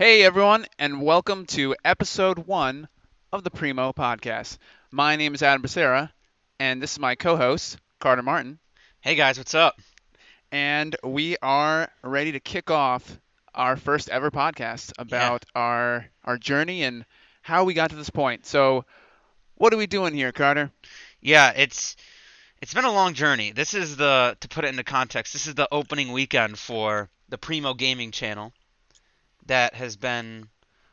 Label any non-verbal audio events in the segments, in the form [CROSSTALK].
Hey everyone, and welcome to episode one of the Primo Podcast. My name is Adam Becerra, and this is my co-host Carter Martin, Hey guys, what's up? and we are ready to kick off our first ever podcast about our our journey and how we got to this point. So, what are we doing here, Carter? Yeah, it's it's been a long journey. This is the to put it into context. This is the opening weekend for the Primo Gaming channel. That has been.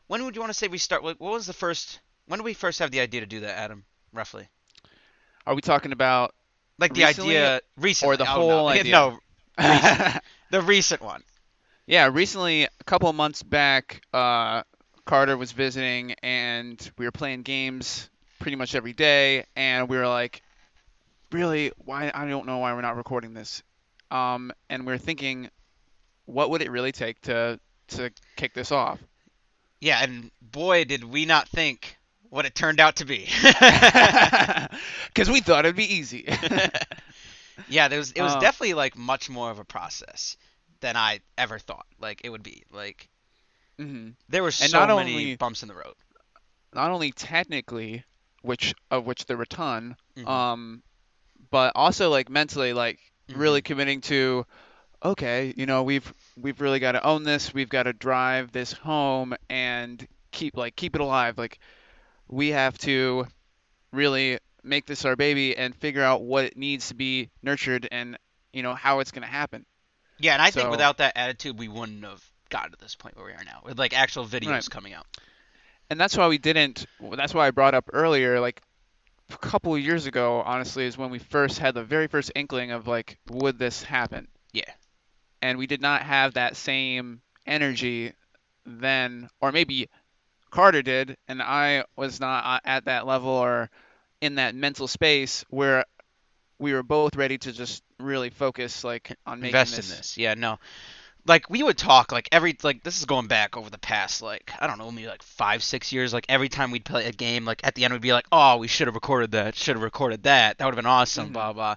When would you want to say we start? What was the first? When did we first have the idea to do that, Adam? Roughly, Are we talking about like the Recently idea recently or the oh, whole no. idea? No, [LAUGHS] recent. the recent one. Yeah, recently, a couple of months back, uh, Carter was visiting, and we were playing games pretty much every day, and we were like, really, why? I don't know why we're not recording this. Um, and we're thinking, what would it really take to to kick this off? Yeah, and boy, did we not think what it turned out to be. [LAUGHS] Because we thought it'd be easy. [LAUGHS] yeah, there was it was Uh, definitely like much more of a process than I ever thought. Like it would be. Like hmm there were so not many only- bumps in the road. Not only technically, which of which there were a ton, Mhm. um, but also like mentally, like Mhm. really committing to okay you know we've we've really got to own this we've got to drive this home and keep like keep it alive like we have to really make this our baby and figure out what it needs to be nurtured and you know how it's going to happen Yeah, and I think without that attitude, we wouldn't have gotten to this point where we are now, with like actual videos Right. coming out. and that's why we didn't that's why i brought up earlier like a couple of years ago honestly is when we first had the very first inkling of like would this happen Yeah. And we did not have that same energy then or maybe carter did and i was not uh, at that level or in that mental space where we were both ready to just really focus like on making Invest this in this. Yeah, no. Like we would talk like every like this is going back over the past like I don't know maybe like five six years like every time we'd play a game like at the end we'd be like oh we should have recorded that should have recorded that that would have been awesome Mhm. blah blah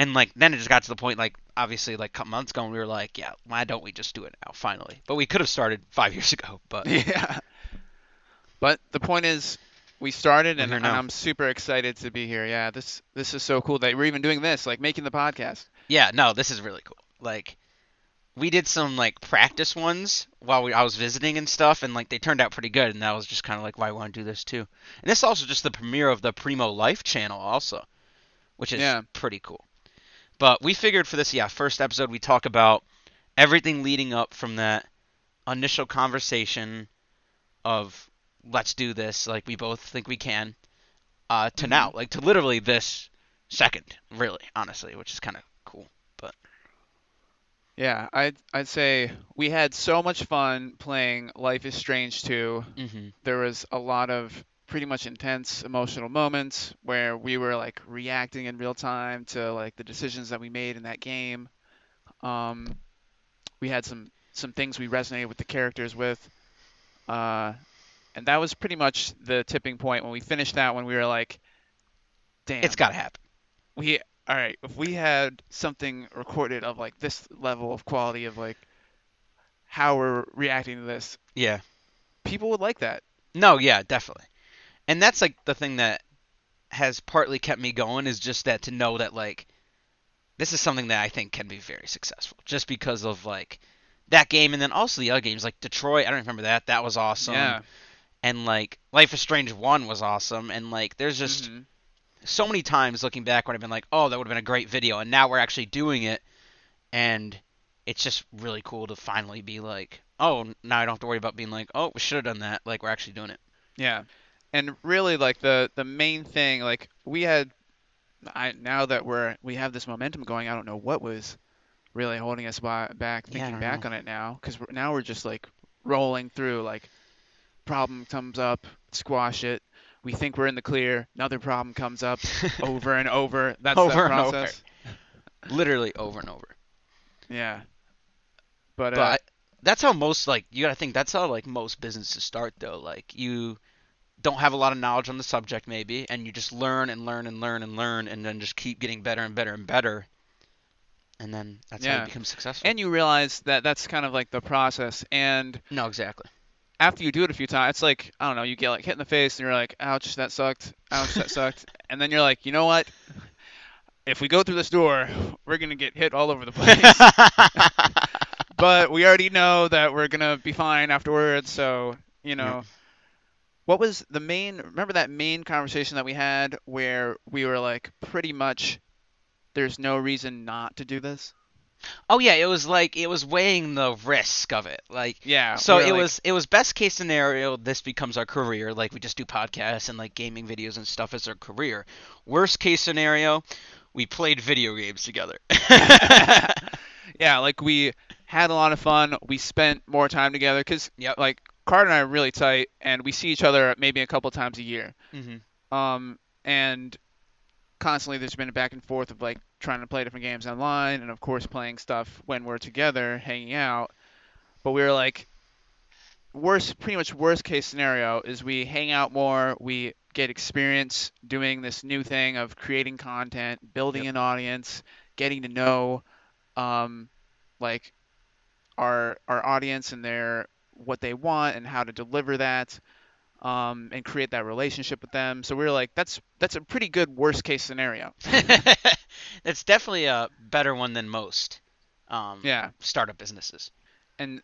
and like then it just got to the point like obviously like a couple months ago and we were like yeah why don't we just do it now finally but we could have started five [LAUGHS] years ago but yeah but the point is we started and, and i'm super excited to be here yeah this this is so cool that we're even doing this like making the podcast Yeah, no, this is really cool. Like, we did some like practice ones while we, I was visiting and stuff, and like they turned out pretty good. And that was just kind of like why I want to do this too. And this is also just the premiere of the Primo Life channel, also, which is Yeah. pretty cool. But we figured for this, yeah, first episode we talk about everything leading up from that initial conversation of let's do this, like we both think we can, uh, to Mhm. now, like to literally this second, really, honestly, which is kind of cool. But yeah i'd i'd say we had so much fun playing life is strange 2 hmm there was a lot of pretty much intense emotional moments where we were like reacting in real time to like the decisions that we made in that game. Um, we had some some things we resonated with the characters with, uh, and that was pretty much the tipping point when we finished that. When we were like, "Damn, It's got to happen. we all right." If we had something recorded of like this level of quality of like how we're reacting to this, Yeah. people would like that. No, yeah, definitely. And that's like the thing that has partly kept me going is just that to know that like this is something that I think can be very successful just because of like that game and then also the other games like Detroit, I don't remember that. That was awesome. Yeah. And like Life is Strange 1 was awesome and like there's just Mhm. so many times looking back when I've been like, "Oh, that would have been a great video." And now we're actually doing it and it's just really cool to finally be like, "Oh, now I don't have to worry about being like, "Oh, we should have done that." Like we're actually doing it. Yeah. And really like the the main thing like we had I now that we're we have this momentum going, I don't know what was really holding us by, back thinking don't back know. on it now cuz now we're just like rolling through like problem comes up, squash it. We think we're in the clear, another problem comes up [LAUGHS] over and over. That's Over that and over. process. Literally over and over. Yeah. But, uh, But that's how most like you gotta think that's how like most businesses start though. Like you don't have a lot of knowledge on the subject maybe, and you just learn and learn and learn and learn, and then just keep getting better and better and better. And then that's how you become successful. and you realize that that's kind of like the process and no, exactly. after you do it a few times, it's like I don't know, you get like hit in the face and you're like, ouch, that sucked, ouch, that sucked, [LAUGHS] and then you're like, you know what? If we go through this door, we're gonna get hit all over the place. [LAUGHS] but we already know that we're gonna be fine afterwards. So you know, Yeah. What was the main? Remember that main conversation that we had where we were like, pretty much, there's no reason not to do this. oh yeah, it was like it was weighing the risk of it. Like Yeah. so it like- was it was best case scenario this becomes our career like we just do podcasts and like gaming videos and stuff as our career worst case scenario we played video games together [LAUGHS] [LAUGHS] yeah, like we had a lot of fun. We spent more time together because Yep. like Carter and I are really tight, and we see each other maybe a couple times a year. hmm Um, and constantly there's been a back and forth of like trying to play different games online, and of course playing stuff when we're together, hanging out. But we were like, worst, pretty much worst case scenario is we hang out more, we get experience doing this new thing of creating content, building Yep. an audience, getting to know, um, like our our audience and their what they want and how to deliver that um, and create that relationship with them. So we were like, that's that's a pretty good worst case scenario. [LAUGHS] that's definitely a better one than most um, Yeah, startup businesses and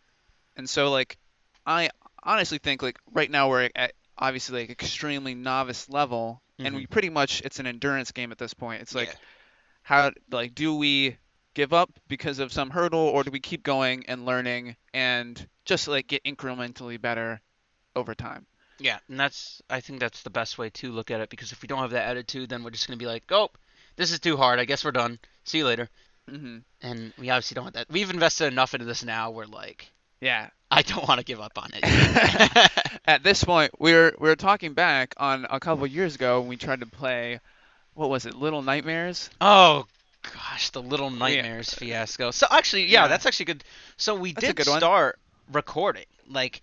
and so like I honestly think like right now we're at obviously like extremely novice level, and Mhm. we pretty much it's an endurance game at this point. It's like Yeah. how like do we give up because of some hurdle or do we keep going and learning and just like get incrementally better over time? Yeah, and that's I think that's the best way to look at it because if we don't have that attitude, then we're just gonna be like, oh, this is too hard. I guess we're done. See you later. hmm And we obviously don't want that. We've invested enough into this now. We're like, Yeah. I don't want to give up on it. [LAUGHS] At this point, we were we were talking back on a couple years ago when we tried to play, what was it, Little Nightmares? oh gosh, the Little Nightmares fiasco. So actually, yeah, Yeah. that's actually good. So we That's did good one. start recording. Like,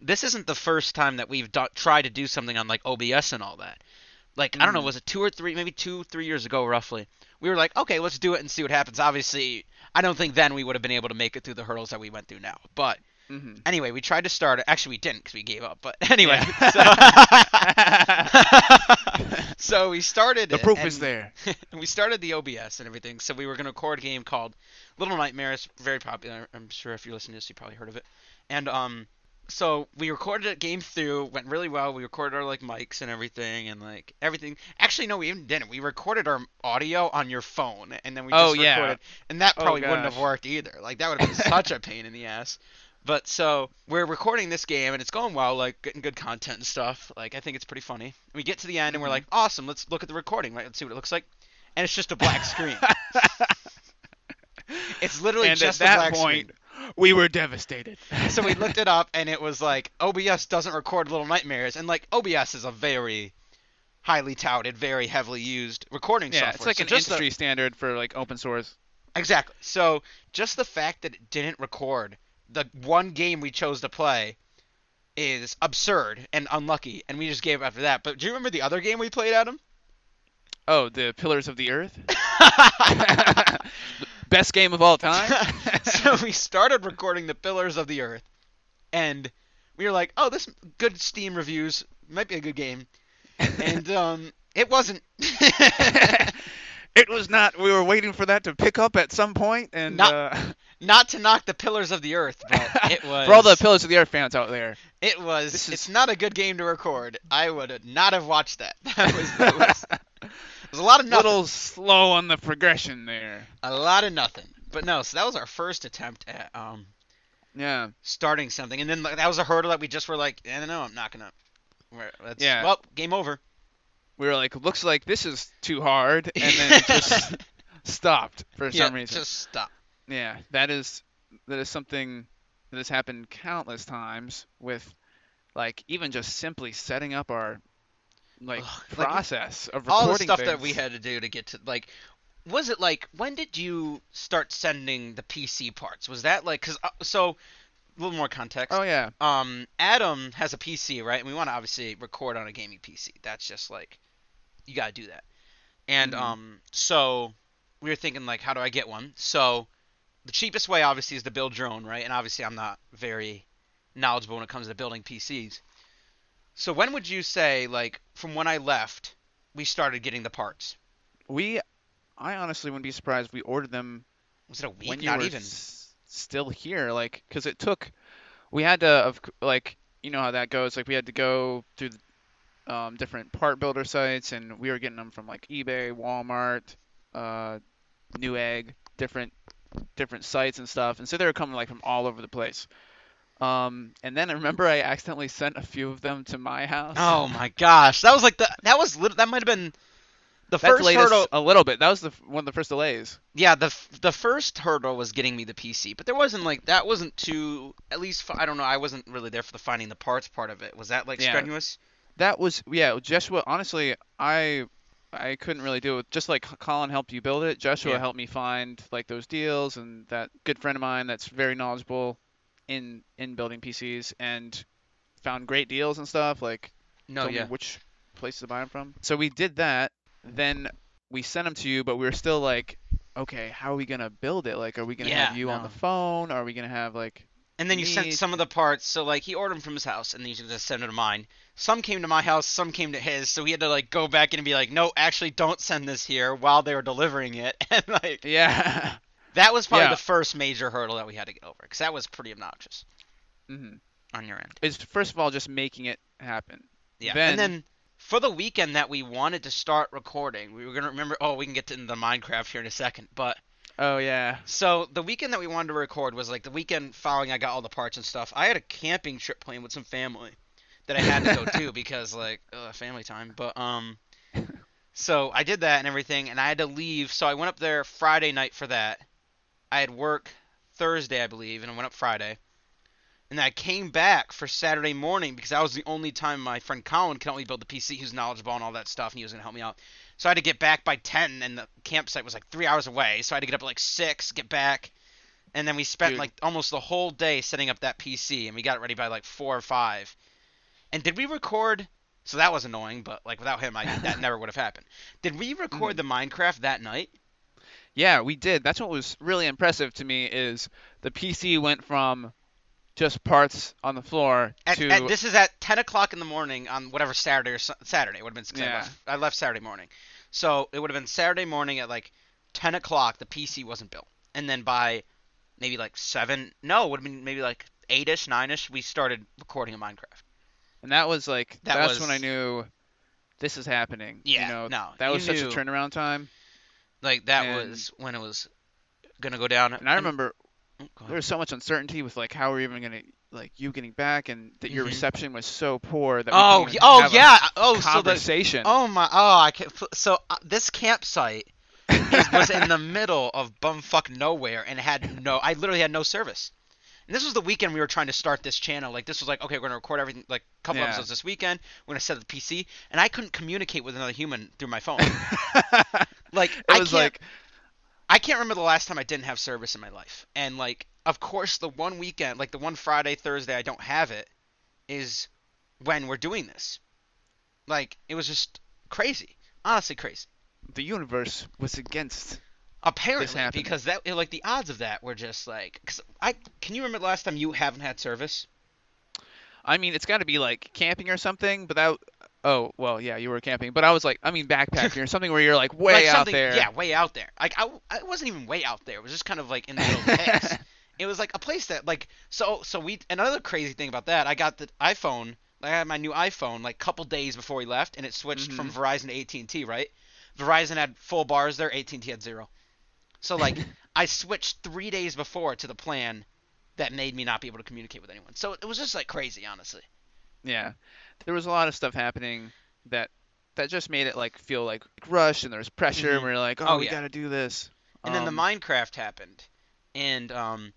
this isn't the first time that we've do- tried to do something on like OBS and all that. Like, I don't know, Mhm. was it two or three, maybe two, three years ago, roughly? We were like, okay, let's do it and see what happens. Obviously, I don't think then we would have been able to make it through the hurdles that we went through now. But hmm anyway, we tried to start it. Actually, we didn't because we gave up. But [LAUGHS] anyway, so, [LAUGHS] so we started. the it, proof is there. [LAUGHS] we started the OBS and everything. So we were going to record a game called Little Nightmares, very popular. I'm sure if you're listening to this, you probably heard of it. And um, so we recorded a game through, went really well. We recorded our like mics and everything, and like everything. Actually, no, we even didn't. We recorded our audio on your phone, and then we Oh, just yeah. recorded, and that Oh, probably wouldn't have worked either. Like that would have been such a pain in the ass. But so we're recording this game and it's going well, like getting good content and stuff. Like I think it's pretty funny. And we get to the end and we're Mhm. like, awesome, let's look at the recording, right? Let's see what it looks like. And it's just a black screen. [LAUGHS] It's literally and just at a that black point, screen. we were devastated. So we looked it up and it was like OBS doesn't record Little Nightmares, and like OBS is a very highly touted, very heavily used recording yeah, software. it's like So an just the- industry standard for like open source. Exactly. So just the fact that it didn't record the one game we chose to play is absurd and unlucky, and we just gave up after that. But do you remember the other game we played, Adam? Oh, the Pillars of the Earth. [LAUGHS] [LAUGHS] Best game of all time. [LAUGHS] so we started recording the Pillars of the Earth, and we were like, "Oh, this good Steam reviews might be a good game," and um, it wasn't. it was not. We were waiting for that to pick up at some point, and Not- uh, Not to knock the Pillars of the Earth, but [LAUGHS] it was. for all the Pillars of the Earth fans out there. It was. This is- It's not a good game to record. I would not have watched that. [LAUGHS] That was. That was, [LAUGHS] it was a lot of A nothing. little slow on the progression there. A lot of nothing. But no, so that was our first attempt at um Yeah. starting something, and then like, that was a hurdle that we just were like, I don't know, I'm not gonna. Yeah. Well, game over. We were like, looks like this is too hard, and then it just stopped for yeah, some reason. just stop. Yeah, that is that is something that has happened countless times with like even just simply setting up our like Ugh, like, process of All the stuff that we had to do to get to like. Was it like when did you start sending the PC parts? Was that like because uh, so a little more context. Oh yeah. um Adam has a PC, right? And we want to obviously record on a gaming PC. That's just like you got to do that. And Mhm. um so we were thinking like how do I get one? So the cheapest way obviously is to build your own, right? And obviously I'm not very knowledgeable when it comes to building PCs. So when would you say, like, from when I left, we started getting the parts? We, I honestly wouldn't be surprised if we ordered them Was it a week? when you Not were even. s- still here, like, because it took. We had to, of like, you know how that goes. Like, we had to go through um, different part builder sites, and we were getting them from like eBay, Walmart, uh, Newegg, different different sites and stuff. And so they were coming like from all over the place. Um, and then I remember I accidentally sent a few of them to my house. Oh my gosh, that was like the that was lit- that might have been the that first hurdle. a little bit. That was the one of the first delays. Yeah, the the first hurdle was getting me the PC, but there wasn't like that wasn't too. At least I don't know. I wasn't really there for the finding the parts part of it. Was that like Yeah. strenuous? That was yeah, Joshua. Honestly, I I couldn't really do it. Just like Colin helped you build it, Joshua Yeah. helped me find like those deals, and that good friend of mine that's very knowledgeable in in building PCs and found great deals and stuff. Like No, yeah. me which places to buy them from. So we did that. Then we sent them to you, but we were still like, okay, how are we gonna build it? Like, are we gonna Yeah, have you on the phone? Are we gonna have like And then you sent some of the parts. So like he ordered them from his house, and then you just send them to mine. Some came to my house, some came to his. So we had to like go back in and be like, no, actually, don't send this here while they were delivering it. [LAUGHS] And like yeah. that was probably Yeah. the first major hurdle that we had to get over, because that was pretty obnoxious mm-hmm. on your end. It's first of all just making it happen. Yeah. Then- and then for the weekend that we wanted to start recording, we were gonna remember. Oh, we can get to the Minecraft here in a second, but Oh yeah. so the weekend that we wanted to record was like the weekend following I got all the parts and stuff. I had a camping trip planned with some family that I had to go [LAUGHS] to because like ugh, family time. But um, so I did that and everything, and I had to leave. So I went up there Friday night for that. I had work Thursday, I believe, and I went up Friday. And I came back for Saturday morning because that was the only time my friend Colin could help me build the PC. He was knowledgeable and all that stuff, and he was gonna help me out. So I had to get back by 10, and the campsite was like three hours away. So I had to get up at like six, get back, and then we spent Dude. like almost the whole day setting up that PC, and we got it ready by like four or five. And did we record? So that was annoying, but like without him, I that never would have happened. [LAUGHS] Did we record mm-hmm. the Minecraft that night? Yeah, we did. That's what was really impressive to me is the PC went from just parts on the floor At, to at- this is at 10 o'clock in the morning on whatever Saturday or Saturday. It would have been 'cause I, Yeah. left, I left Saturday morning. So it would have been Saturday morning at like 10 o'clock. The PC wasn't built. And then by maybe like 7, no, it would have been maybe like 8 ish, 9 ish, we started recording a Minecraft. and that was like That that's was- when I knew this is happening. Yeah, you know, no, that was such a turnaround time. Like that And- was when it was going to go down. And I remember Oh, there was so much uncertainty with like how we're even gonna like you getting back and that your Mhm. reception was so poor that we Oh, oh yeah. Oh, so the conversation. Oh my! Oh, I can. So uh, this campsite is, was in the middle of bumfuck nowhere and had no. I literally had no service. And this was the weekend we were trying to start this channel. Like this was like, okay, we're gonna record everything, like a couple Yeah. episodes this weekend. We're gonna set up the PC, and I couldn't communicate with another human through my phone. [LAUGHS] Like it I was like I can't remember the last time I didn't have service in my life. And like, of course, the one weekend, like the one Friday, Thursday, I don't have it, is when we're doing this. Like, it was just crazy, honestly crazy. the universe was against. Apparently, because that like the odds of that were just like, cause I can you remember the last time you haven't had service? I mean, it's got to be like camping or something. But that. Oh well, yeah, you were camping, but I was like, I mean, backpacking or [LAUGHS] something where you're like way like out there. Yeah, way out there. Like I, I wasn't even way out there. It was just kind of like in the middle of the hills. [LAUGHS] It was like a place that like so so we another crazy thing about that I got the iPhone I had my new iPhone like couple days before we left and it switched from Mm-hmm. Verizon to AT&T right Verizon had full bars there AT&T had zero so like [LAUGHS] I switched three days before to the plan that made me not be able to communicate with anyone so it was just like crazy honestly Yeah, there was a lot of stuff happening that that just made it like feel like rush and there was pressure Mhm. and we are like, oh, Oh, we yeah. got to do this. and then the Um, Minecraft happened, and um,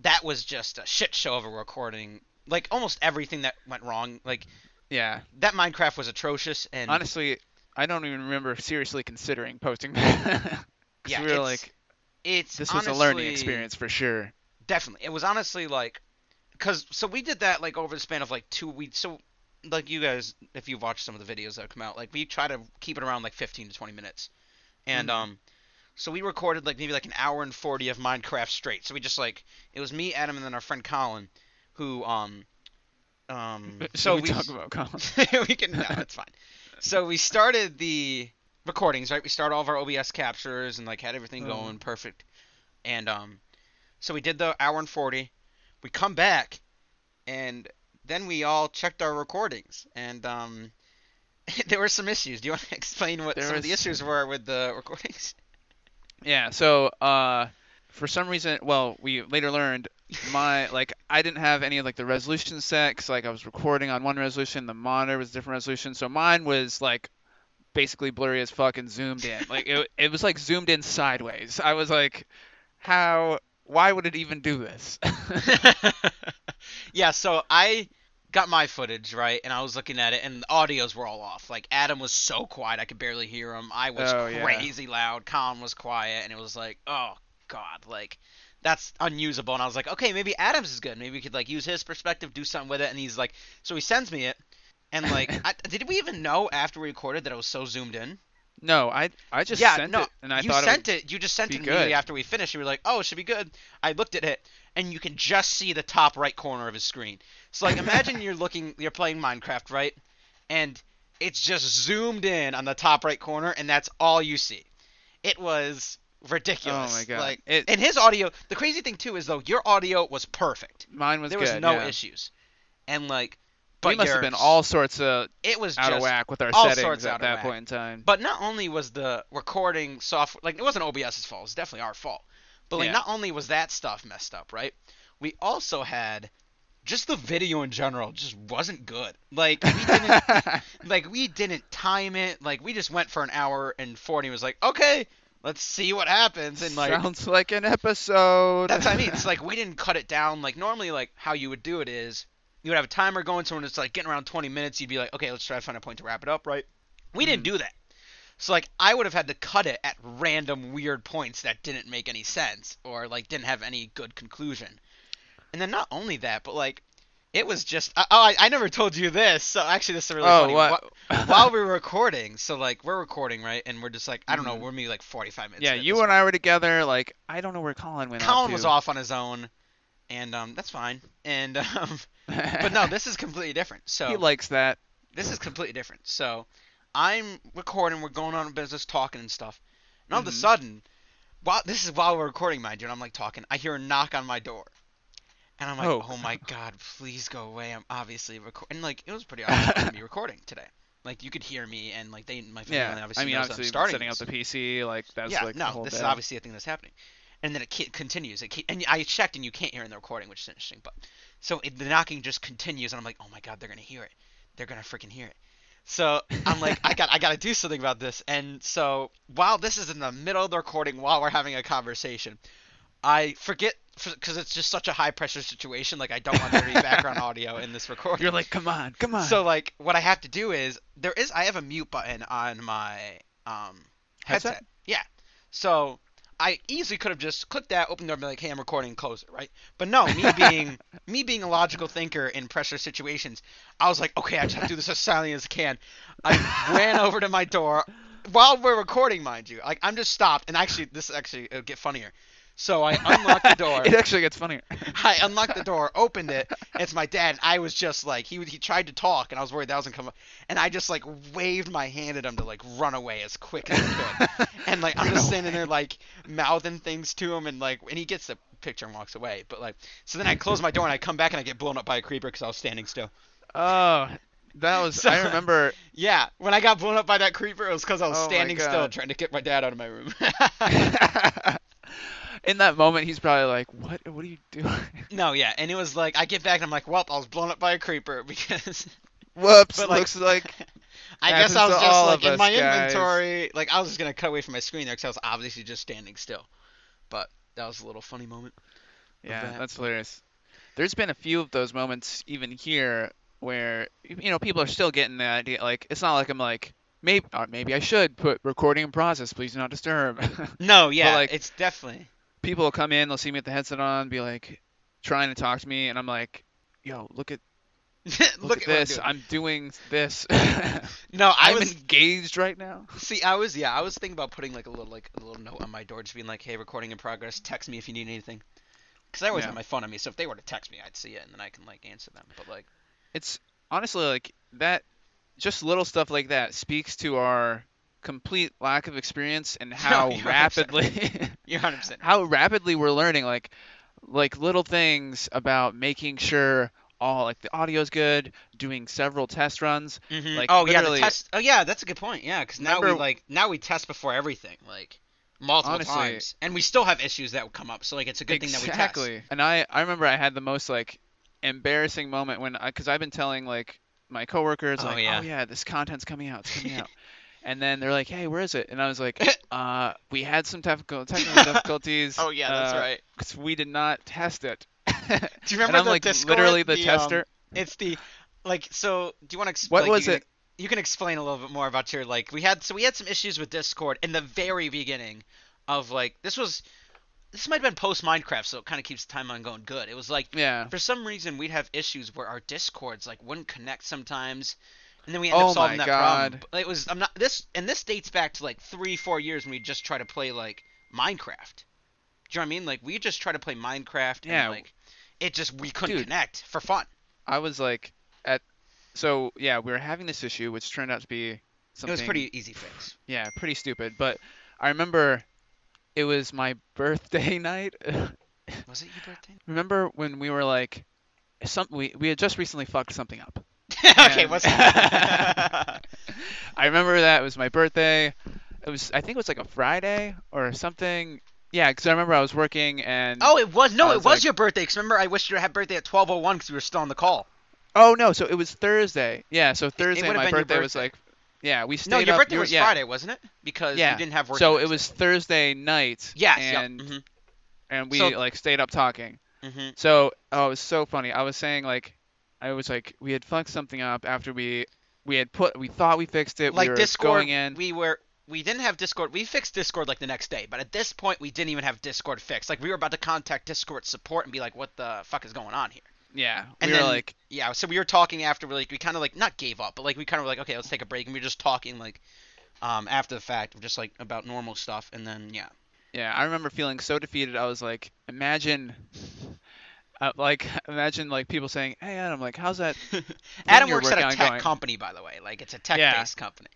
that was just a shit show of a recording. Like almost everything that went wrong. Like Yeah, that Minecraft was atrocious, and honestly, I don't even remember seriously considering posting that. [LAUGHS] Yeah, we were it's- like, it's this was a learning experience for sure. Definitely, it was honestly like, cause so we did that like over the span of like two weeks. So like you guys, if you watch some of the videos that come out, like we try to keep it around like 15 to 20 minutes, and Mhm. um. So we recorded like maybe like an hour and 40 of Minecraft straight. So we just like it was me, Adam, and then our friend Colin. who um um [LAUGHS] so we, we talk [LAUGHS] about Colin? [LAUGHS] we can no, it's fine. So we started the recordings, right? We started all of our OBS captures and like had everything Oh. going perfect. And um so we did the hour and 40. We come back and then we all checked our recordings and um [LAUGHS] there were some issues. Do you want to [LAUGHS] explain what There some of the issues were with the [LAUGHS] recordings? Yeah, so uh for some reason, well, we later learned my like I didn't have any of like the resolution set 'cause like I was recording on one resolution, the monitor was different resolution, so mine was like basically blurry as fuck and zoomed in. Like it it was like zoomed in sideways. I was like, how? Why would it even do this? [LAUGHS] [LAUGHS] yeah, so I got my footage right, and I was looking at it, and the audios were all off. Like Adam was so quiet, I could barely hear him. I was Oh, yeah. crazy loud. Colin was quiet, and it was like, oh god, like that's unusable. And I was like, okay, maybe Adam's is good. Maybe we could like use his perspective, do something with it. And he's like, so he sends me it, and like, [LAUGHS] I, did we even know after we recorded that it was so zoomed in? No, I I just yeah, sent no, it and I you thought sent it, it, You just sent it immediately good. after we finished. You were like, "Oh, it should be good." I looked at it, and you can just see the top right corner of his screen. So like, imagine you're looking, you're playing Minecraft, right? And it's just zoomed in on the top right corner, and that's all you see. It was ridiculous. Oh my God. Like, It- and his audio. The crazy thing too is though your audio was perfect. mine was there good. was no yeah. issues, and like, but we must have been all sorts of It was out just of whack with our all settings at that whack. point in time. But not only was the recording software like it wasn't OBS's fault, it was definitely our fault. But like Yeah. not only was that stuff messed up, right? We also had just the video in general just wasn't good. Like we didn't [LAUGHS] [LAUGHS] like we didn't time it. Like we just went for an hour and 40 was like, "Okay, let's see what happens." And like Sounds like an episode. that's what I mean. It's [LAUGHS] like we didn't cut it down. Like normally, like how you would do it is you would have a timer going. So when it's like getting around 20 minutes, you'd be like, okay, let's try to find a point to wrap it up, right? We didn't do that. So like I would have had to cut it at random weird points that didn't make any sense or like didn't have any good conclusion. And then not only that, but like it was just oh I, I never told you this. So actually this is really oh, funny. what? While we [LAUGHS] were recording, so like we're recording right, and we're just like I don't know, Mhm. we're maybe like 45 minutes. yeah, you and I were together. Like I don't know where Colin went. Colin was off on his own, and um, that's fine. And [LAUGHS] um, but no, [LAUGHS] this is completely different. So he likes that. this is completely different. So I'm recording, we're going on business, talking and stuff, and all of a Mhm. sudden, while this is while we're recording, mind you, and I'm like talking, I hear a knock on my door. And I'm like, Oh. oh, my god, please go away. I'm obviously recording. And like, it was pretty obvious to be [LAUGHS] recording today. Like, you could hear me, and like, they, my family Yeah, obviously I mean, obviously I'm starting setting up the PC, like that's yeah, like no, the whole this deal. is obviously a thing that's happening. And then it continues. It ke- and I checked, and you can't hear in the recording, which is interesting. But so it, the knocking just continues, and I'm like, oh my god, they're gonna hear it. They're gonna freaking hear it. So I'm like, I got, I got to do something about this. And so while this is in the middle of the recording, while we're having a conversation, I forget because it's just such a high pressure situation. Like I don't want there to be [LAUGHS] background audio in this recording. You're like, come on, come on. So like what I have to do is there is I have a mute button on my um headset. Headset? Yeah. So I easily could have just clicked that, opened the door, and be like, "Hey, I'm recording," close it, right? But no, me [LAUGHS] being me being a logical thinker in pressure situations, I was like, "Okay, I just have to do this as silently as I can." I ran over to my door while we're recording, mind you. Like I'm just stopped, and actually, this actually it'll get funnier. So I unlocked the door. [LAUGHS] it actually gets funnier. [LAUGHS] I unlocked the door, opened it. and It's my dad. I was just like he he tried to talk, and I was worried that wasn't coming. And I just like waved my hand at him to like run away as quick as I could. [LAUGHS] and like I'm just standing there like mouthing things to him, and like and he gets the picture and walks away. But like so then I close my door and I come back and I get blown up by a creeper because I was standing still. Oh, that was. So- I remember. Yeah, when I got blown up by that creeper, it was because I was Oh standing still trying to get my dad out of my room. In that moment, he's probably like, "What? What are you doing?" [LAUGHS] no, yeah, and it was like I get back and I'm like, well, I was blown up by a creeper [LAUGHS] because. Whoops! But, like- looks like [LAUGHS] I guess I was just like in my guys. inventory. Like I was just gonna cut away from my screen there because I was obviously just standing still. But that was a little funny moment. Yeah, that. that's hilarious. There's been a few of those moments even here where you know people are still getting the idea. Like it's not like I'm like maybe uh, maybe I should put recording in process. Please do not disturb. No, yeah, like- it's definitely. People will come in, they'll see me with the headset on, be like trying to talk to me, and I'm like, "Yo, look at [LAUGHS] Look, look, at what I'm this. doing. I'm doing this. [LAUGHS] No, I I'm was engaged right now." see. I was yeah. I was thinking about putting like a little like a little note on my door, just being like, "Hey, recording in progress. Text me if you need anything." because I always Yeah. have my phone on me. So if they were to text me, I'd see it and then I can like answer them. But like, It's honestly like that. Just little stuff like that speaks to our complete lack of experience and [LAUGHS] how 100% rapidly you're 100. percent [LAUGHS] how rapidly we're learning like like little things about making sure all like the audio's good doing several test runs hmm Like, oh yeah, the test. Oh yeah, that's a good point. Yeah, because now we Remember- like now we test before everything, like multiple Honestly- times, and we still have issues that would come up. So like, it's a good thing that we test. exactly and i i remember i had the most like embarrassing moment when i because i've been telling like my coworkers Oh, like yeah. oh yeah this content's coming out it's coming [LAUGHS] out and then they're like hey where is it and i was like [LAUGHS] uh we had some technical technical [LAUGHS] difficulties Oh yeah, that's uh, right. 'cause we did not test it [LAUGHS] Do you remember and i'm the like Discord, literally the, um, tester it's the like. So do you want to? Exp- What like, was you can, it? You can explain a little bit more about your like. We had so we had some issues with Discord in the very beginning of like this was. This might have been post Minecraft, so it kind of keeps the timeline going good. It was like yeah for some reason we'd have issues where our discords like wouldn't connect sometimes and then we ended Oh up solving that problem. God. But it was i'm not this and this dates back to like three four years when we just try to play like minecraft. Do you know what i mean? Like we just try to play minecraft Yeah. and like it just we couldn't Dude. connect for fun. I was like at so yeah we were having this issue which turned out to be something it was pretty easy fix. Yeah pretty stupid. But i remember it was my [LAUGHS] birthday night. Was it your birthday? Remember when we were like some we, we had just recently fucked something up [LAUGHS] okay what's [LAUGHS] i remember that it was my birthday. It was i think it was like a friday or something. Yeah because i remember i was working and oh it was no I it was was like- your birthday because remember i wished you had birthday at 1201 because we were still on the call. Oh no so it was thursday. Yeah so thursday my your birthday, was like yeah we stayed no your up birthday was yeah, friday wasn't it? Because yeah. you didn't have work so it was thursday night yes yep, and mhm, and we So- like stayed up talking. Mhm. So, oh, it was so funny. I was saying like, I was like, we had fucked something up after we we had put, we thought we fixed it. like we were Discord, going in. we were we didn't have Discord. We fixed Discord like the next day, but at this point we didn't even have Discord fixed. Like we were about to contact Discord support and be like, "What the fuck is going on here?" yeah, and we were then- like, Yeah, so we were talking after. Like we kind of like not gave up, but like we kind of were like, "Okay, let's take a break," and we were just talking like um after the fact, just like about normal stuff, and then yeah. yeah. I remember feeling so defeated. I was like, imagine, uh, like, [LAUGHS] imagine like people saying, hey Adam, like, how's that? [LAUGHS] Adam works at a tech going. company, by the way. Like it's a tech-based company.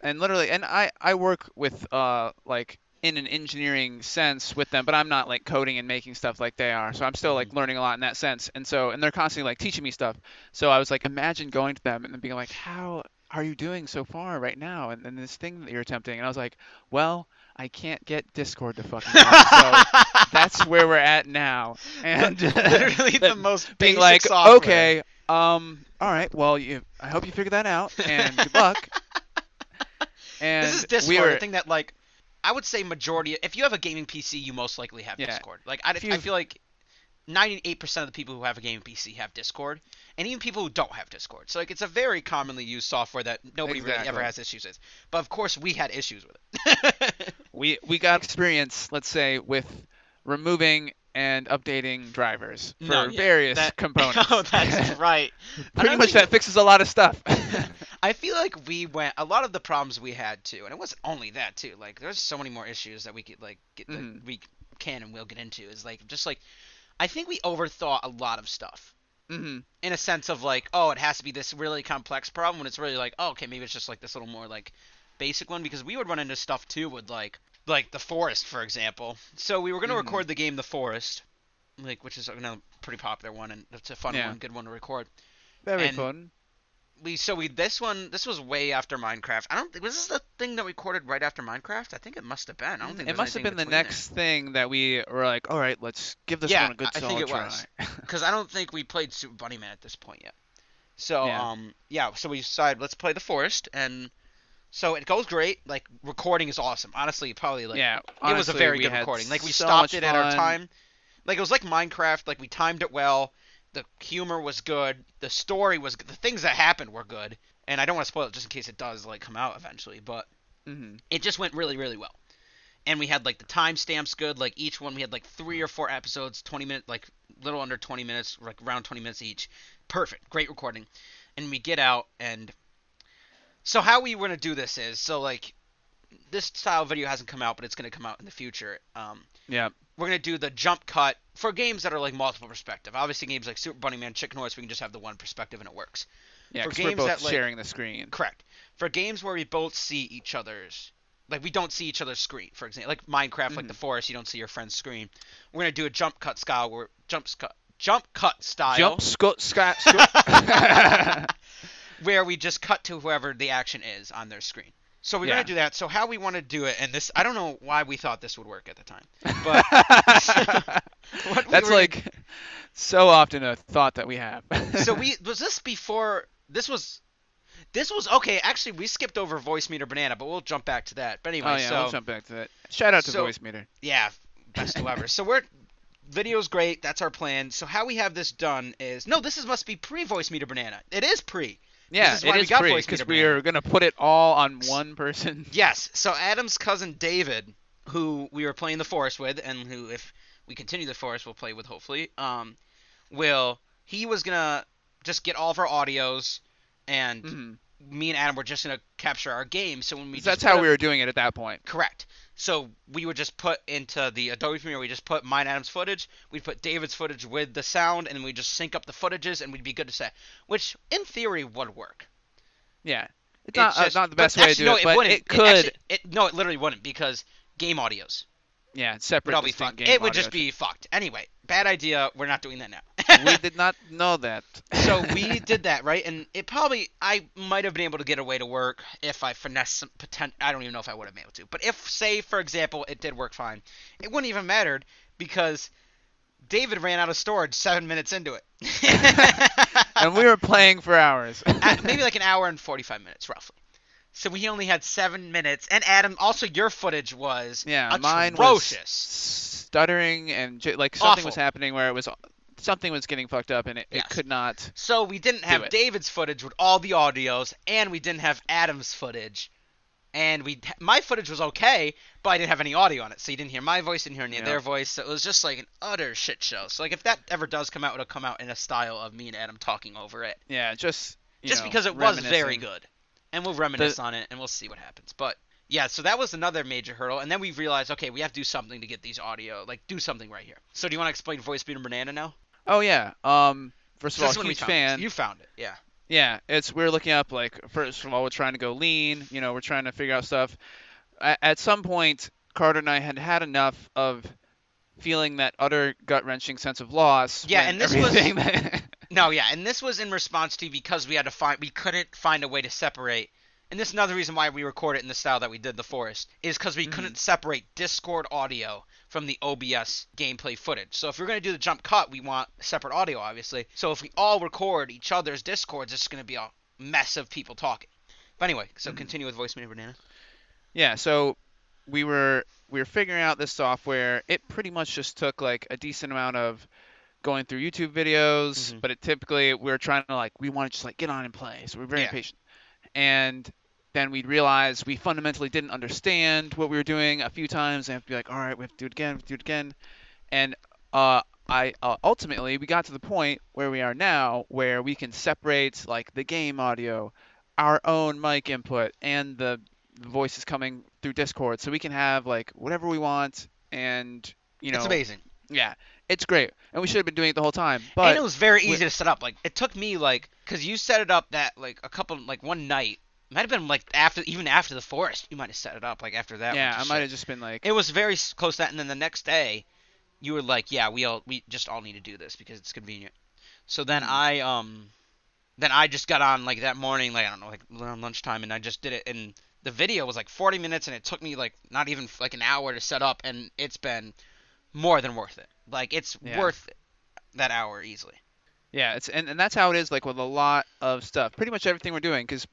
And literally, and I I work with uh like in an engineering sense with them, but I'm not like coding and making stuff like they are. So I'm still Mm-hmm. like learning a lot in that sense. And so and they're constantly like teaching me stuff. So I was like, imagine going to them and then being like, how are you doing so far right now? And then this thing that you're attempting. And I was like, well, I can't get Discord to fucking work. so [LAUGHS] that's where we're at now. And [LAUGHS] literally the [LAUGHS] most being like, software. okay, um, all right, well, you, I hope you figure that out, and good luck. And this is Discord. we were, the thing that like I would say majority. If you have a gaming PC, you most likely have Yeah. Discord. Like I, I feel like 98% of the people who have a gaming PC have Discord, and even people who don't have Discord. So like it's a very commonly used software that nobody really ever has issues with. But of course we had issues with it. We we got experience, let's say, with removing and updating drivers for No, yeah, various that- [LAUGHS] components. oh, that's [LAUGHS] right. Pretty much that fixes a lot of stuff. [LAUGHS] I feel like we went a lot of the problems we had too, and it wasn't only that too. Like there's so many more issues that we could like get that Mhm. we can and will get into. Is like just like I think we overthought a lot of stuff hmm in a sense of like oh it has to be this really complex problem when it's really like oh okay maybe it's just like this little more like basic one because we would run into stuff too with like like the forest for example. So we were gonna Mhm. record the game The Forest, like which is another pretty popular one and it's a fun Yeah. one, good one to record Very And- fun. we so we this one this was way after Minecraft. I don't think was this the thing that we recorded right after Minecraft. I think it must have been. I don't think It must have been the next thing that we were like, all right, let's give this Yeah, one a good I solid think it was. [LAUGHS] because I don't think we played Super Bunny Man at this point yet. So Yeah. um yeah, so we decided let's play the forest and so it goes great. Like recording is awesome. Honestly, probably like yeah, it was a very good recording. Like we so stopped it at our time. Like it was like Minecraft. Like we timed it well. The humor was good. The story was good. The things that happened were good. And I don't want to spoil it just in case it does like come out eventually. But Mhm. it just went really really well and we had like the timestamps good like each one we had like three or four episodes 20 minutes like little under 20 minutes like around 20 minutes each perfect great recording and we get out and so how we want to do this is so like this style video hasn't come out but it's going to come out in the future um Yeah, we're gonna do the jump cut for games that are like multiple perspective. Obviously, games like Super Bunny Man, Chicken Horse, we can just have the one perspective and it works. Yeah, For 'cause we're games both that, like- sharing the screen. Correct. For games where we both see each other's, like we don't see each other's screen. For example, like Minecraft, like Mhm. the forest, you don't see your friend's screen. We're gonna do a jump cut style where jump cut jump cut style Jump, scut, scut. [LAUGHS] [LAUGHS] [LAUGHS] where we just cut to whoever the action is on their screen. So we're Yeah. gonna do that. So how we want to do it, and this I don't know why we thought this would work at the time, [LAUGHS] but [LAUGHS] we That's were- like so often a thought that we have. [LAUGHS] so we was this before this was this was okay actually we skipped over Voicemeeter Banana but we'll jump back to that but anyway oh yeah, so we'll jump back to that. Shout out to so- Voicemeeter. yeah best to ever so we're video's great that's our plan so how we have this done is no this is must be pre Voicemeeter Banana it is pre Yeah, is it why we is got free because we are gonna put it all on one person. [LAUGHS] yes so adam's cousin david who we were playing the forest with and who if we continue the forest we'll play with hopefully um will he was gonna just get all of our audios and Mhm. Me and Adam were just gonna capture our game. So when we that's how up- we were doing it at that point. correct. So we would just put into the Adobe Premiere, we just put mine Adam's footage, we'd put David's footage with the sound, and we just sync up the footages, and we'd be good to say. Which in theory would work. Yeah, it's It's not uh, not the best way to actually, do no, it, but wouldn't. it could. actually- it, no, it literally wouldn't because game audios yeah, would separate. all be fucked. game It would just be fucked. Anyway, bad idea. We're not doing that now. We did not know that. [LAUGHS] so we did that right? And it probably i might have been able to get away to work if i finesse some potent i don't even know if i would have been able to. But if say for example it did work fine it wouldn't even mattered because david ran out of storage seven minutes into it. [LAUGHS] And we were playing for hours. [LAUGHS] Maybe like an hour and 45 minutes roughly. So we only had seven minutes. And adam also your footage was yeah, mine was atrocious. stuttering and j- like something was happening where it was something was getting fucked up and it, Yes. it could not. So we didn't have. David's footage with all the audios, and we didn't have Adam's footage. And we, my footage was okay, but I didn't have any audio on it, so you didn't hear my voice, didn't hear any of their voice. So it was just like an utter shit show. So like if that ever does come out, it'll come out in a style of me and Adam talking over it, Yeah, just just know, because it was very good. And we'll reminisce on it, and we'll see what happens. But yeah, so that was another major hurdle, and then we realized, okay, we have to do something to get these audio, like do something right here. So do you want to explain Voicemeeter Banana now? Oh yeah. Um. First of So this is all, huge it. fan. You found it, yeah. Yeah, it's we're looking up like first of all we're trying to go lean. You know, we're trying to figure out stuff. At, at some point, Carter and I had had enough of feeling that utter gut wrenching sense of loss. Yeah, and this was- that- [LAUGHS] No, yeah, and this was in response to because we had to find we couldn't find a way to separate. And this is another reason why we record it in the style that we did the forest is because we Mhm. couldn't separate Discord audio from the OBS gameplay footage. So if we're gonna do the jump cut, we want separate audio, obviously. So if we all record each other's Discords, it's gonna be a mess of people talking. But anyway, so Mhm. continue with Voicemeeter Banana. yeah, so we were we were figuring out this software. It pretty much just took like a decent amount of going through YouTube videos, Mhm. but it typically we were trying to like we want to just like get on and play. So we're very Yeah. impatient. And then we'd realize we fundamentally didn't understand what we were doing a few times and have to be like, all right, we have to do it again, we have to do it again. And uh, I uh, ultimately we got to the point where we are now, where we can separate like the game audio, our own mic input, and the voices coming through Discord, so we can have like whatever we want, and you know, it's amazing. yeah, it's great, and we should have been doing it the whole time. and But it was very easy to set up. Like it took me like because you set it up that like a couple like one night. Might have been like after even after the forest. You might have set it up like after that. yeah, I might have just been like, It was very close to that, and then the next day, you were like, "Yeah, we all we just all need to do this because it's convenient." So then Mhm. I um, then I just got on like that morning, like I don't know, like around lunchtime, and I just did it. And the video was like 40 minutes, and it took me like not even like an hour to set up, and it's been more than worth it. Like it's Yeah. worth that hour easily. Yeah, it's and, and that's how it is like with a lot of stuff. Pretty much everything we're doing cuz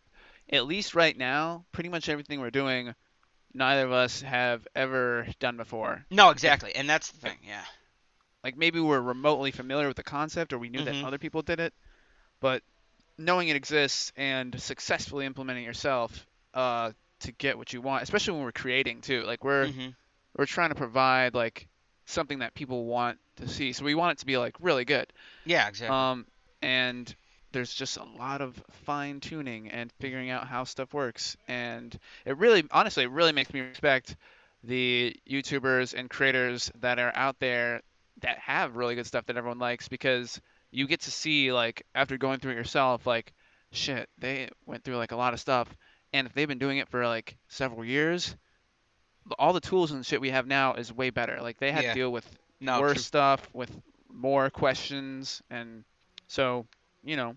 at least right now, pretty much everything we're doing neither of us have ever done before. No, exactly, and that's the thing. Yeah. Like maybe we're remotely familiar with the concept or we knew Mhm. that other people did it, but knowing it exists and successfully implementing it yourself uh to get what you want, especially when we're creating too. Like we're hmm we're trying to provide like something that people want to see. So we want it to be like really good. Yeah, exactly. Um, and there's just a lot of fine tuning and figuring out how stuff works. And it really, honestly, it really makes me respect the YouTubers and creators that are out there that have really good stuff that everyone likes because you get to see like after going through it yourself like shit they went through like a lot of stuff and if they've been doing it for like several years all the tools and shit we have now is way better like they had Yeah. to deal with No, worse true. stuff with more questions and so you know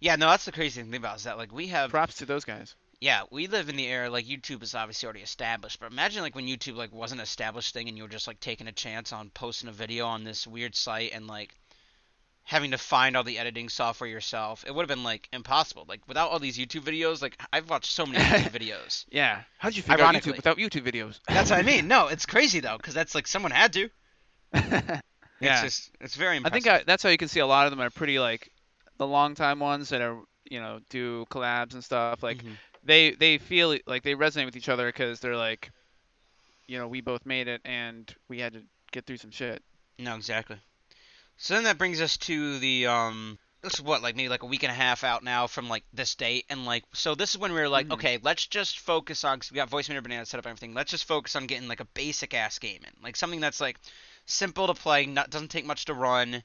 Yeah, no, that's the crazy thing about is that like we have props to those guys yeah, we live in the era like YouTube is obviously already established, but imagine like when YouTube like wasn't an established thing and you were just like taking a chance on posting a video on this weird site and like having to find all the editing software yourself. It would have been like impossible. Like without all these YouTube videos, like I've watched so many YouTube [LAUGHS] videos. yeah how did you figure out. YouTube without YouTube videos That's what I mean. No, it's [LAUGHS] crazy though, because that's like someone had to. [LAUGHS] yeah It's just it's very I think I, that's how you can see a lot of them are pretty like the long time ones that are you know do collabs and stuff like Mhm. they they feel like they resonate with each other because they're like you know we both made it and we had to get through some shit No, exactly. So then that brings us to the um this is what like maybe like a week and a half out now from like this date and like so this is when we were like Mhm. okay let's just focus on because we got Voicemeeter Banana set up and everything let's just focus on getting like a basic ass game in like something that's like simple to play not doesn't take much to run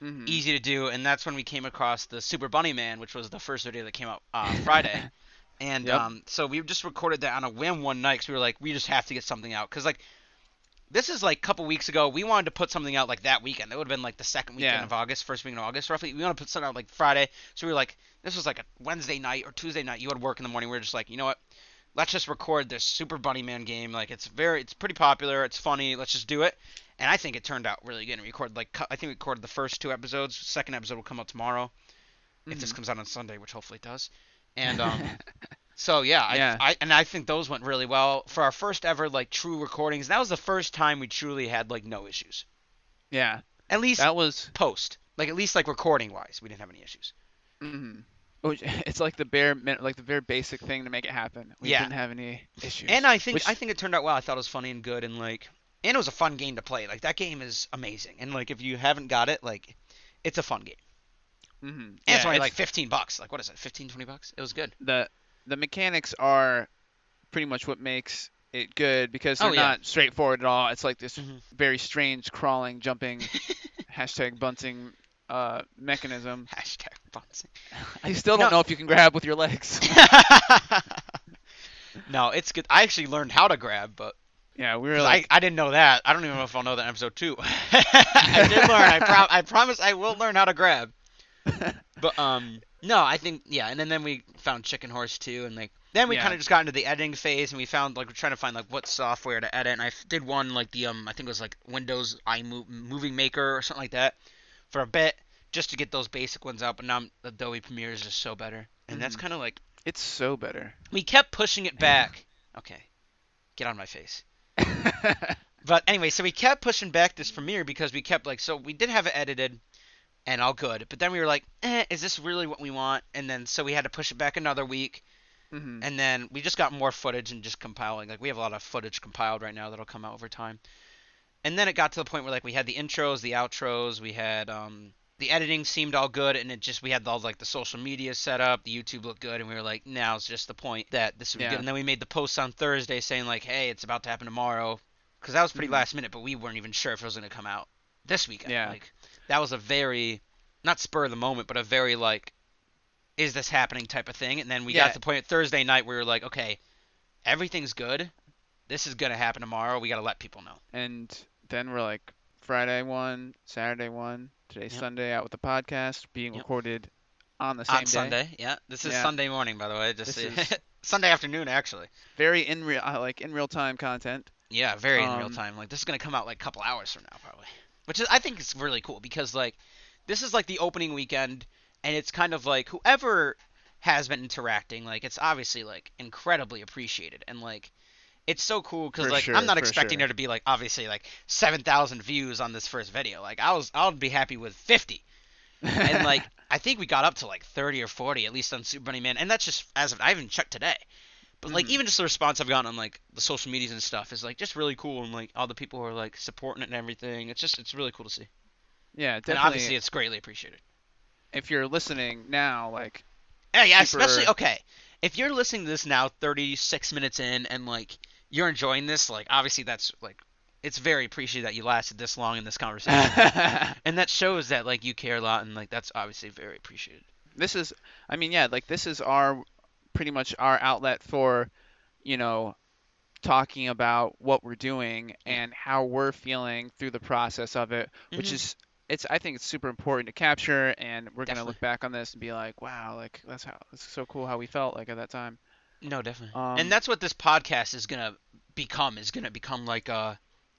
hmm easy to do and that's when we came across the Super Bunny Man which was the first video that came out uh, Friday. [LAUGHS] And Yep. um so we just recorded that on a whim one night because we were like we just have to get something out. Because like this is like a couple weeks ago we wanted to put something out like that weekend. That would have been like the second weekend Yeah. of August first week of August roughly. We want to put something out like Friday. So we were like this was like a Wednesday night or Tuesday night. You had work in the morning. We were just like you know what let's just record this Super Bunny Man game like it's very it's pretty popular it's funny let's just do it and I think it turned out really good. And we recorded like I think we recorded the first two episodes. Second episode will come out tomorrow if this Mhm. comes out on Sunday, which hopefully it does. [LAUGHS] And um, so yeah, Yeah. I and I think those went really well for our first ever like true recordings. That was the first time we truly had like no issues. yeah At least that was post, like at least like recording wise, we didn't have any issues. mhm. Which- [LAUGHS] it's like the bare like the very basic thing to make it happen we Yeah. didn't have any issues And I think Which- I think it turned out well. I thought it was funny and good and like and it was a fun game to play. Like that game is amazing. And like if you haven't got it, like it's a fun game. hmm And yeah, it's only it's- like 15 bucks. Like what is it? 15 20 bucks? It was good. the the mechanics are pretty much what makes it good because they're Oh, yeah. not straightforward at all. It's like this Mhm. very strange crawling, jumping, [LAUGHS] hashtag bunting uh, mechanism. Hashtag bouncing. [LAUGHS] I still don't No. know if you can grab with your legs. [LAUGHS] [LAUGHS] no, it's good. I actually learned how to grab, but yeah, we were like, I, I didn't know that. I don't even know if I'll know that in episode two. I did learn. I, pro- I promise I will learn how to grab. But um, no, I think yeah. And then, then we found Chicken Horse too, and like then we Yeah. kind of just got into the editing phase, and we found like we're trying to find like what software to edit. And I did one like the um I think it was like Windows iMovie Movie Maker or something like that for a bit just to get those basic ones out. But now Adobe Premiere is just so better, and that's Mhm. kind of like it's so better. we kept pushing it back. Okay, get on my face. [LAUGHS] But anyway, so we kept pushing back this premiere because we kept like, so we did have it edited and all good, but then we were like, eh, is this really what we want? And then so we had to push it back another week, Mhm. and then we just got more footage and just compiling. Like we have a lot of footage compiled right now that'll come out over time. And then it got to the point where like we had the intros, the outros, we had um the editing seemed all good, and it just we had all like the social media set up, the YouTube looked good, and we were like, now's just the point that this would be good. And then we made the posts on Thursday saying like, hey, it's about to happen tomorrow, because that was pretty Mhm. last minute, but we weren't even sure if it was going to come out this weekend. Yeah. Like that was a very not spur of the moment, but a very like, is this happening type of thing. And then we Yeah. got to the point at Thursday night where we were like, okay, everything's good. This is gonna happen tomorrow. We got to let people know. and then we're like, Friday one, Saturday one, today's Yep. Sunday out with the podcast being Yep. recorded on the same on day. Sunday. Yeah, this is Yeah. Sunday morning, by the way. Just This is- [LAUGHS] Sunday afternoon, actually. Very in real, like in real time content. Yeah, very in real Um, time. Like this is gonna come out like a couple hours from now, probably. Which is, I think, is really cool because like this is like the opening weekend, and it's kind of like whoever has been interacting, like it's obviously like incredibly appreciated, and like it's so cool because like sure, I'm not expecting sure. there to be like obviously like seven thousand views on this first video. Like I was, I'll be happy with fifty. and [LAUGHS] like I think we got up to like 30 or 40 at least on Super Bunny Man, and that's just as of I haven't checked today. But like Mhm. even just the response I've gotten on like the social medias and stuff is like just really cool, and like all the people who are like supporting it and everything. It's just it's really cool to see, yeah, and definitely. obviously it's greatly appreciated. if you're listening now, like, Yeah, yeah, Super- especially okay. If you're listening to this now, 36 minutes in, and like you're enjoying this, like obviously that's like it's very appreciated that you lasted this long in this conversation, [LAUGHS] and that shows that like you care a lot, and like that's obviously very appreciated. this is I mean yeah, like this is our pretty much our outlet for, you know, talking about what we're doing and how we're feeling through the process of it, which Mhm. is it's I think it's super important to capture and we're going to look back on this and be like, wow, like that's how it's so cool how we felt like at that time. No, definitely. Um, and that's what this podcast is gonna become. Is gonna become like uh,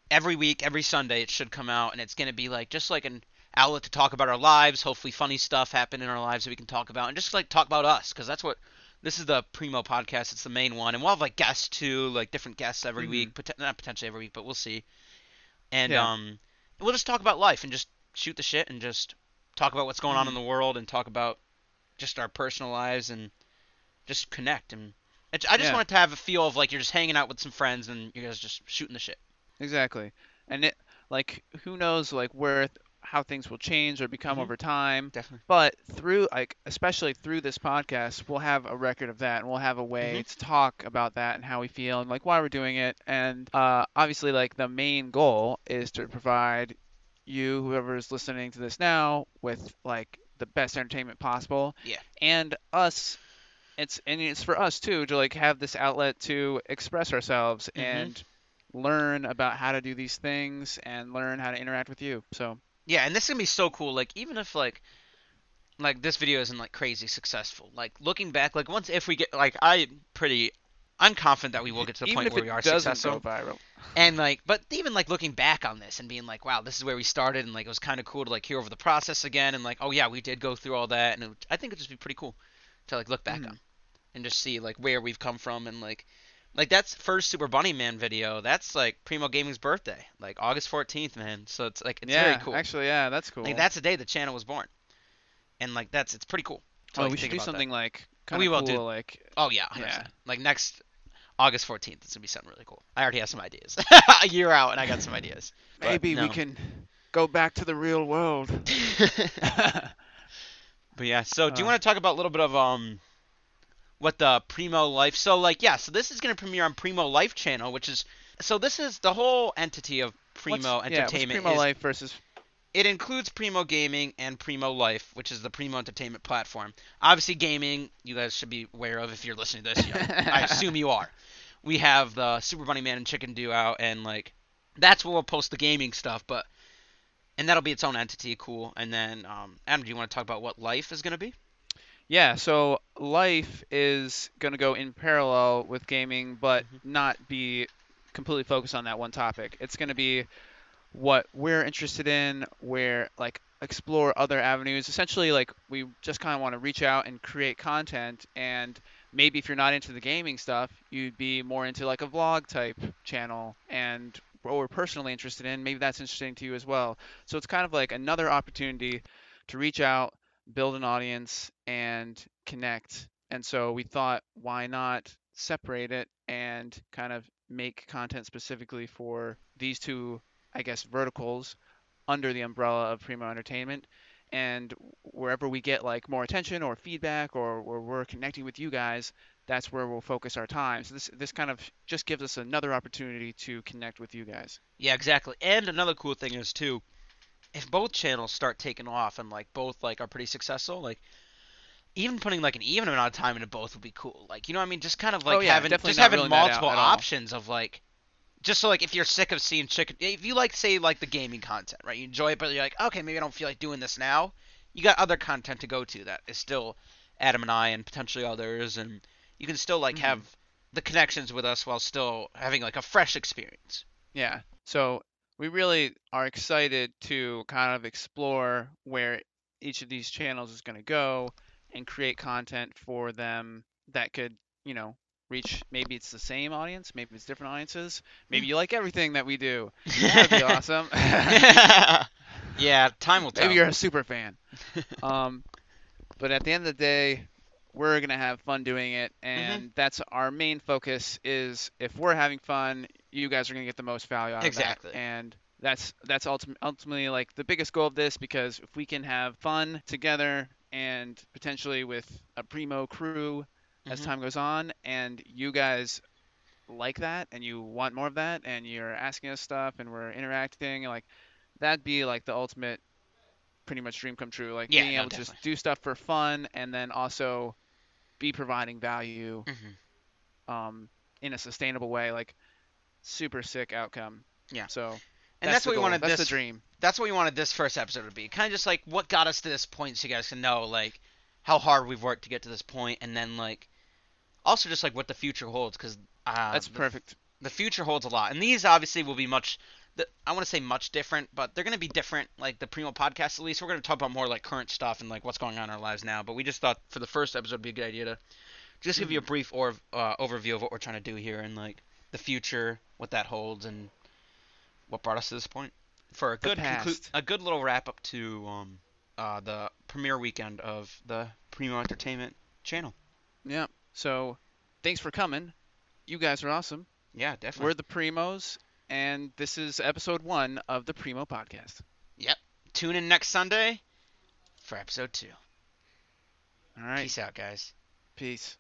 every week, every Sunday, it should come out, and it's gonna be like just like an outlet to talk about our lives. Hopefully, funny stuff happen in our lives that we can talk about, and just like talk about us, because that's what this is the Primo podcast. It's the main one, and we'll have like guests too, like different guests every Mhm. week. Pot- not potentially every week, but we'll see. And Yeah. um, we'll just talk about life and just shoot the shit and just talk about what's going on Mhm. in the world and talk about just our personal lives and just connect and I just Yeah. want to have a feel of like you're just hanging out with some friends and you guys just shooting the shit. Exactly. And it like who knows like where th- how things will change or become Mhm. over time. Definitely. But through like especially through this podcast, we'll have a record of that and we'll have a way to talk about that and how we feel and like why we're doing it. And uh obviously like the main goal is to provide you whoever is listening to this now with like the best entertainment possible. Yeah. And us it's and it's for us too to like have this outlet to express ourselves Mhm. and learn about how to do these things and learn how to interact with you. So Yeah, and this is gonna be so cool. Like even if like like this video isn't like crazy successful, like looking back, like once if we get like I pretty I'm confident that we will get to the even point where we are successful. go viral, And like, but even like looking back on this and being like, wow, this is where we started, and like it was kind of cool to like hear over the process again, and like, oh yeah, we did go through all that, and it, I think it'd just be pretty cool to like look back Mhm. on and just see like where we've come from, and like, like that's first Super Bunny Man video. That's like Primo Gaming's birthday, like August 14th, man. So it's like it's yeah, very cool. actually, yeah, that's cool. Like that's the day the channel was born, and like that's it's pretty cool. oh, like, we should do about that. something like kind We of will cool, do- like Oh yeah, 100%. Yeah. Like next August 14th, it's gonna be something really cool. I already have some ideas. [LAUGHS] a year out, and I got some ideas. Maybe we can go back to the real world. [LAUGHS] [LAUGHS] But yeah, so do you Uh. want to talk about a little bit of um what the Primo Life? So like yeah, so this is going to premiere on Primo Life channel, which is so this is the whole entity of Primo What's- yeah, Entertainment. Primo is, Life versus It includes Primo Gaming and Primo Life, which is the Primo Entertainment platform. Obviously, gaming you guys should be aware of if you're listening to this. You know, I assume you are. [LAUGHS] We have the Super Bunny Man and Chicken Do out, and like that's where we'll post the gaming stuff, but. And that'll be its own entity, cool. And then, um, Adam, do you want to talk about what Life is going to be? Yeah, so life is going to go in parallel with gaming, but Mhm. not be completely focused on that one topic. It's going to be what we're interested in, where like explore other avenues. Essentially, like we just kind of want to reach out and create content. And maybe if you're not into the gaming stuff, you'd be more into like a vlog type channel. And what we're personally interested in, maybe that's interesting to you as well. So it's kind of like another opportunity to reach out, build an audience, and connect. And so we thought, why not separate it and kind of make content specifically for these two, I guess, verticals under the umbrella of Primo Entertainment. And wherever we get like more attention or feedback or where we're connecting with you guys, that's where we'll focus our time. So this this kind of just gives us another opportunity to connect with you guys. Yeah, exactly. And another cool thing is too, if both channels start taking off and like both like are pretty successful, like even putting like an even amount of time into both would be cool. Like you know what I mean? Just kind of like Oh, yeah, having just having ruling that out multiple options of like just so like if you're sick of seeing chicken if you like say like the gaming content, right? You enjoy it but you're like, okay, maybe I don't feel like doing this now. You got other content to go to that is still Adam and I and potentially others and you can still like Mhm. have the connections with us while still having like a fresh experience. Yeah. So we really are excited to kind of explore where each of these channels is going to go and create content for them that could, you know, reach maybe it's the same audience, maybe it's different audiences, maybe you like everything that we do. That'd be [LAUGHS] awesome. yeah, time will [LAUGHS] tell. maybe you're a super fan. [LAUGHS] Um, but at the end of the day, we're gonna have fun doing it, Mm-hmm. and that's our main focus. Is if we're having fun, you guys are gonna get the most value out Exactly. of that, and that's that's ultim- ultimately like the biggest goal of this because if we can have fun together and potentially with a primo crew as Mhm. time goes on, and you guys like that and you want more of that and you're asking us stuff and we're interacting like that'd be like the ultimate pretty much dream come true like Yeah, being no, able to just do stuff for fun and then also be providing value hmm um, in a sustainable way like super sick outcome Yeah. so And that's that's what we wanted that's this the dream that's what we wanted this first episode to be. Kind of just like what got us to this point, so you guys can know like how hard we've worked to get to this point, and then like also just like what the future holds, because uh, that's the, perfect the future holds a lot, and these obviously will be much. The, I want to say much different, but they're going to be different. Like the Primo podcast, at least we're going to talk about more like current stuff and like what's going on in our lives now. But we just thought for the first episode it'd be a good idea to just give you a Mhm. brief or uh, overview of what we're trying to do here and like the future, what that holds, and what brought us to this point for a good conclu- a good little wrap up to um uh the premiere weekend of the Primo Entertainment channel. yeah so thanks for coming you guys are awesome Yeah, definitely. we're the primos and this is episode one of the primo podcast Yep. Tune in next Sunday for episode two. all right Peace out, guys. peace